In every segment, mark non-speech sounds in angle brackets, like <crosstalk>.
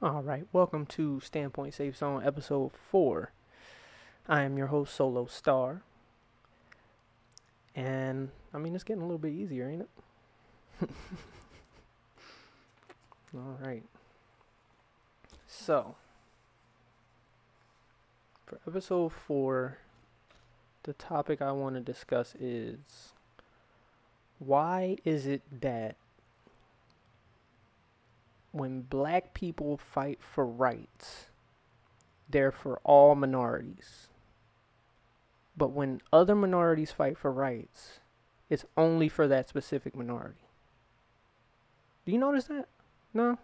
All right, welcome to Standpoint Safe Zone episode 4. I am your host, Solo Star. And I mean, it's getting a little bit easier, ain't it? <laughs> All right. So, for episode 4, the topic I want to discuss is why is it that when black people fight for rights, they're for all minorities. But when other minorities fight for rights, it's only for that specific minority. Do you notice that? No?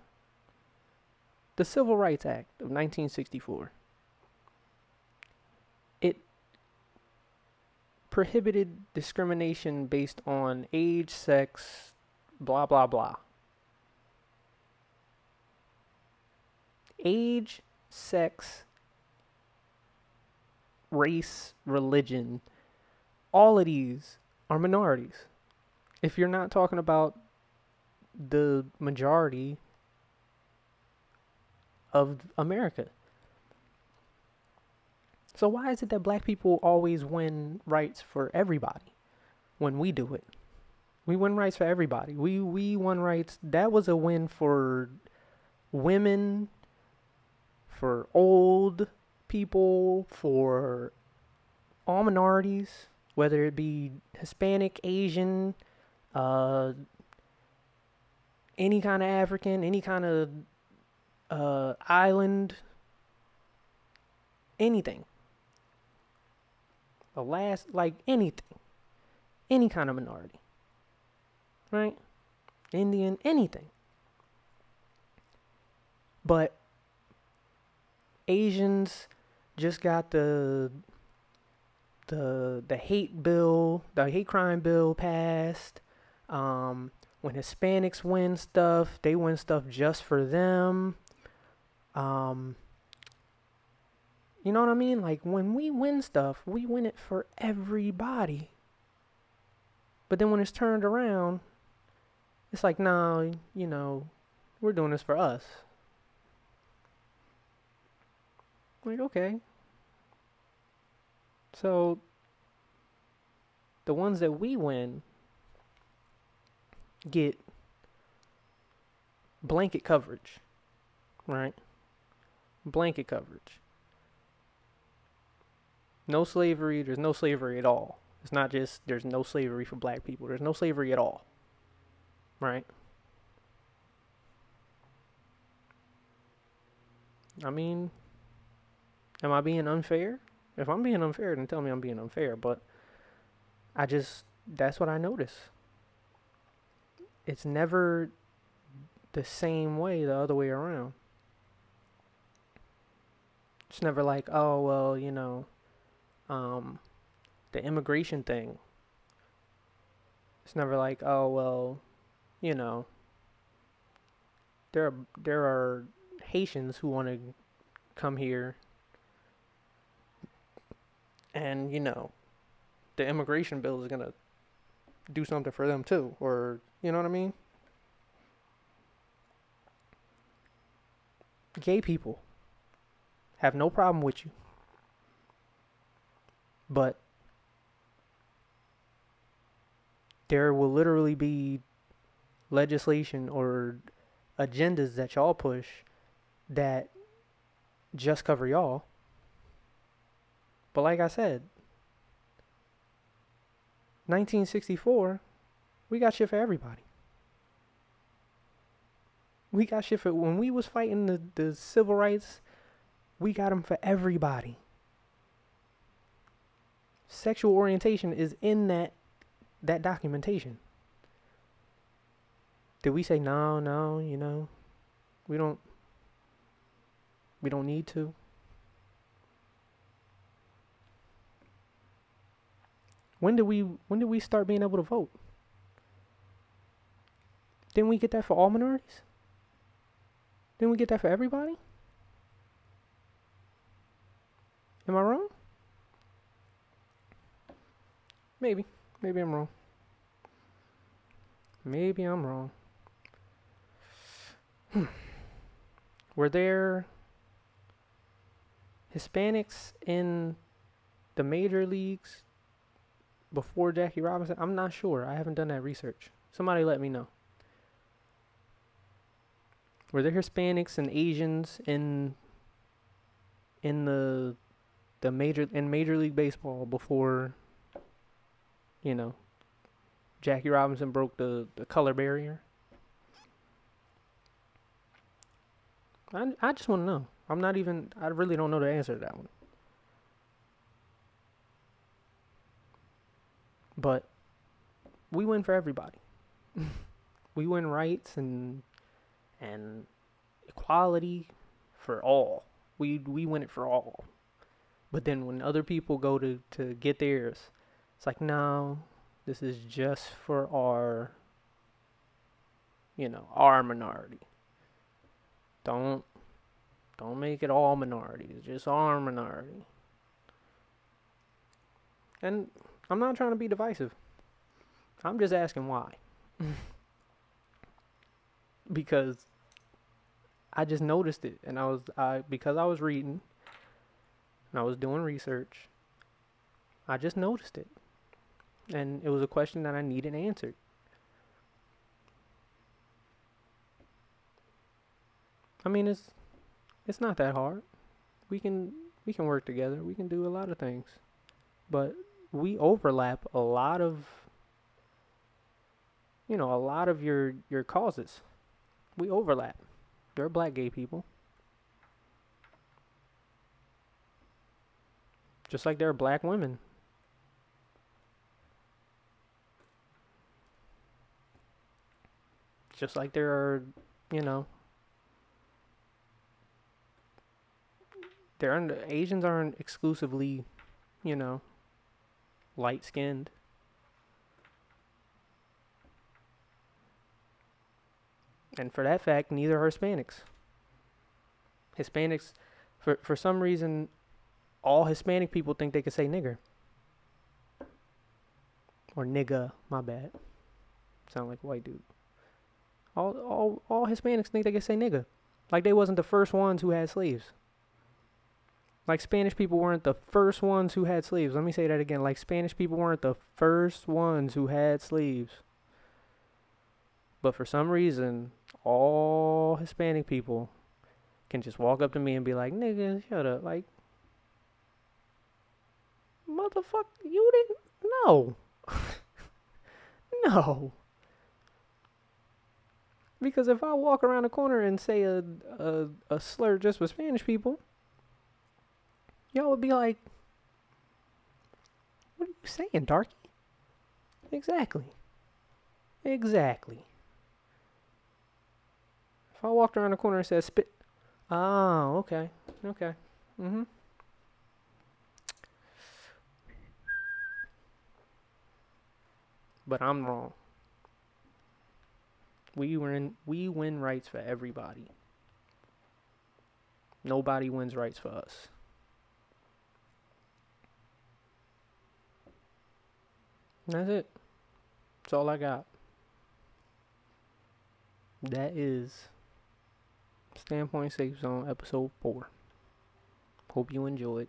The Civil Rights Act of 1964. It prohibited discrimination based on age, sex, blah, blah, blah. Age, sex, race, religion, all of these are minorities. If you're not talking about the majority of America. So why is it that black people always win rights for everybody when we do it? We win rights for everybody. We we won rights. That was a win for women, for old people, for all minorities, whether it be Hispanic, Asian, uh, any kind of African, any kind of uh, island, anything. The last, like anything, any kind of minority, right? Indian, anything. But Asians just got the the the hate bill, the hate crime bill passed. Um, when Hispanics win stuff, they win stuff just for them. Um, you know what I mean? Like when we win stuff, we win it for everybody. But then when it's turned around, it's like, nah, you know, we're doing this for us. Like, okay. So, the ones that we win get blanket coverage, right? Blanket coverage. No slavery, there's no slavery at all. It's not just there's no slavery for black people, there's no slavery at all, right? I mean, Am I being unfair? If I'm being unfair, then tell me I'm being unfair. But I just, that's what I notice. It's never the same way the other way around. It's never like, oh, well, you know, um, the immigration thing. It's never like, oh, well, you know, there are, there are Haitians who want to come here and you know the immigration bill is gonna do something for them too or you know what i mean? Gay people have no problem with you but there will literally be legislation or agendas that y'all push that just cover y'all but like I said, 1964, we got shit for everybody. We got shit for when we was fighting the, the civil rights, we got them for everybody. Sexual orientation is in that that documentation. Did we say no, no, you know, we don't we don't need to? When did we when did we start being able to vote? Didn't we get that for all minorities? Didn't we get that for everybody? Am I wrong? Maybe. Maybe I'm wrong. Maybe I'm wrong. Hmm. were there Hispanics in the major leagues before Jackie Robinson? I'm not sure. I haven't done that research. Somebody let me know. Were there Hispanics and Asians in in the the major in Major League Baseball before you know Jackie Robinson broke the, the color barrier? I, I just want to know. I'm not even, I really don't know the answer to that one. But we win for everybody. <laughs> we win rights and and equality for all. We we win it for all. But then when other people go to to get theirs, it's like no, this is just for our you know, our minority. Don't don't make it all minorities, just our minority. And I'm not trying to be divisive. I'm just asking why. <laughs> because I just noticed it and I was I because I was reading and I was doing research. I just noticed it. And it was a question that I needed answered. I mean it's it's not that hard. We can we can work together. We can do a lot of things. But we overlap a lot of you know, a lot of your your causes. We overlap. There are black gay people. Just like there are black women. Just like there are, you know, there aren't Asians aren't exclusively, you know, light skinned. And for that fact, neither are Hispanics. Hispanics, for for some reason, all Hispanic people think they can say nigger. Or nigga, my bad. Sound like white dude. All all all Hispanics think they can say nigga. Like they wasn't the first ones who had slaves. Like Spanish people weren't the first ones who had slaves. Let me say that again. Like Spanish people weren't the first ones who had slaves. But for some reason, all Hispanic people can just walk up to me and be like, nigga, shut up. Like, motherfucker, you didn't? No. <laughs> no. Because if I walk around the corner and say a, a, a slur just for Spanish people, y'all would be like, what are you saying, darky? Exactly. Exactly. If I walked around the corner and said spit, oh, okay, okay, mm-hmm. But I'm wrong. We win. We win rights for everybody. Nobody wins rights for us. That's it. That's all I got. That is Standpoint Safe Zone episode 4. Hope you enjoyed.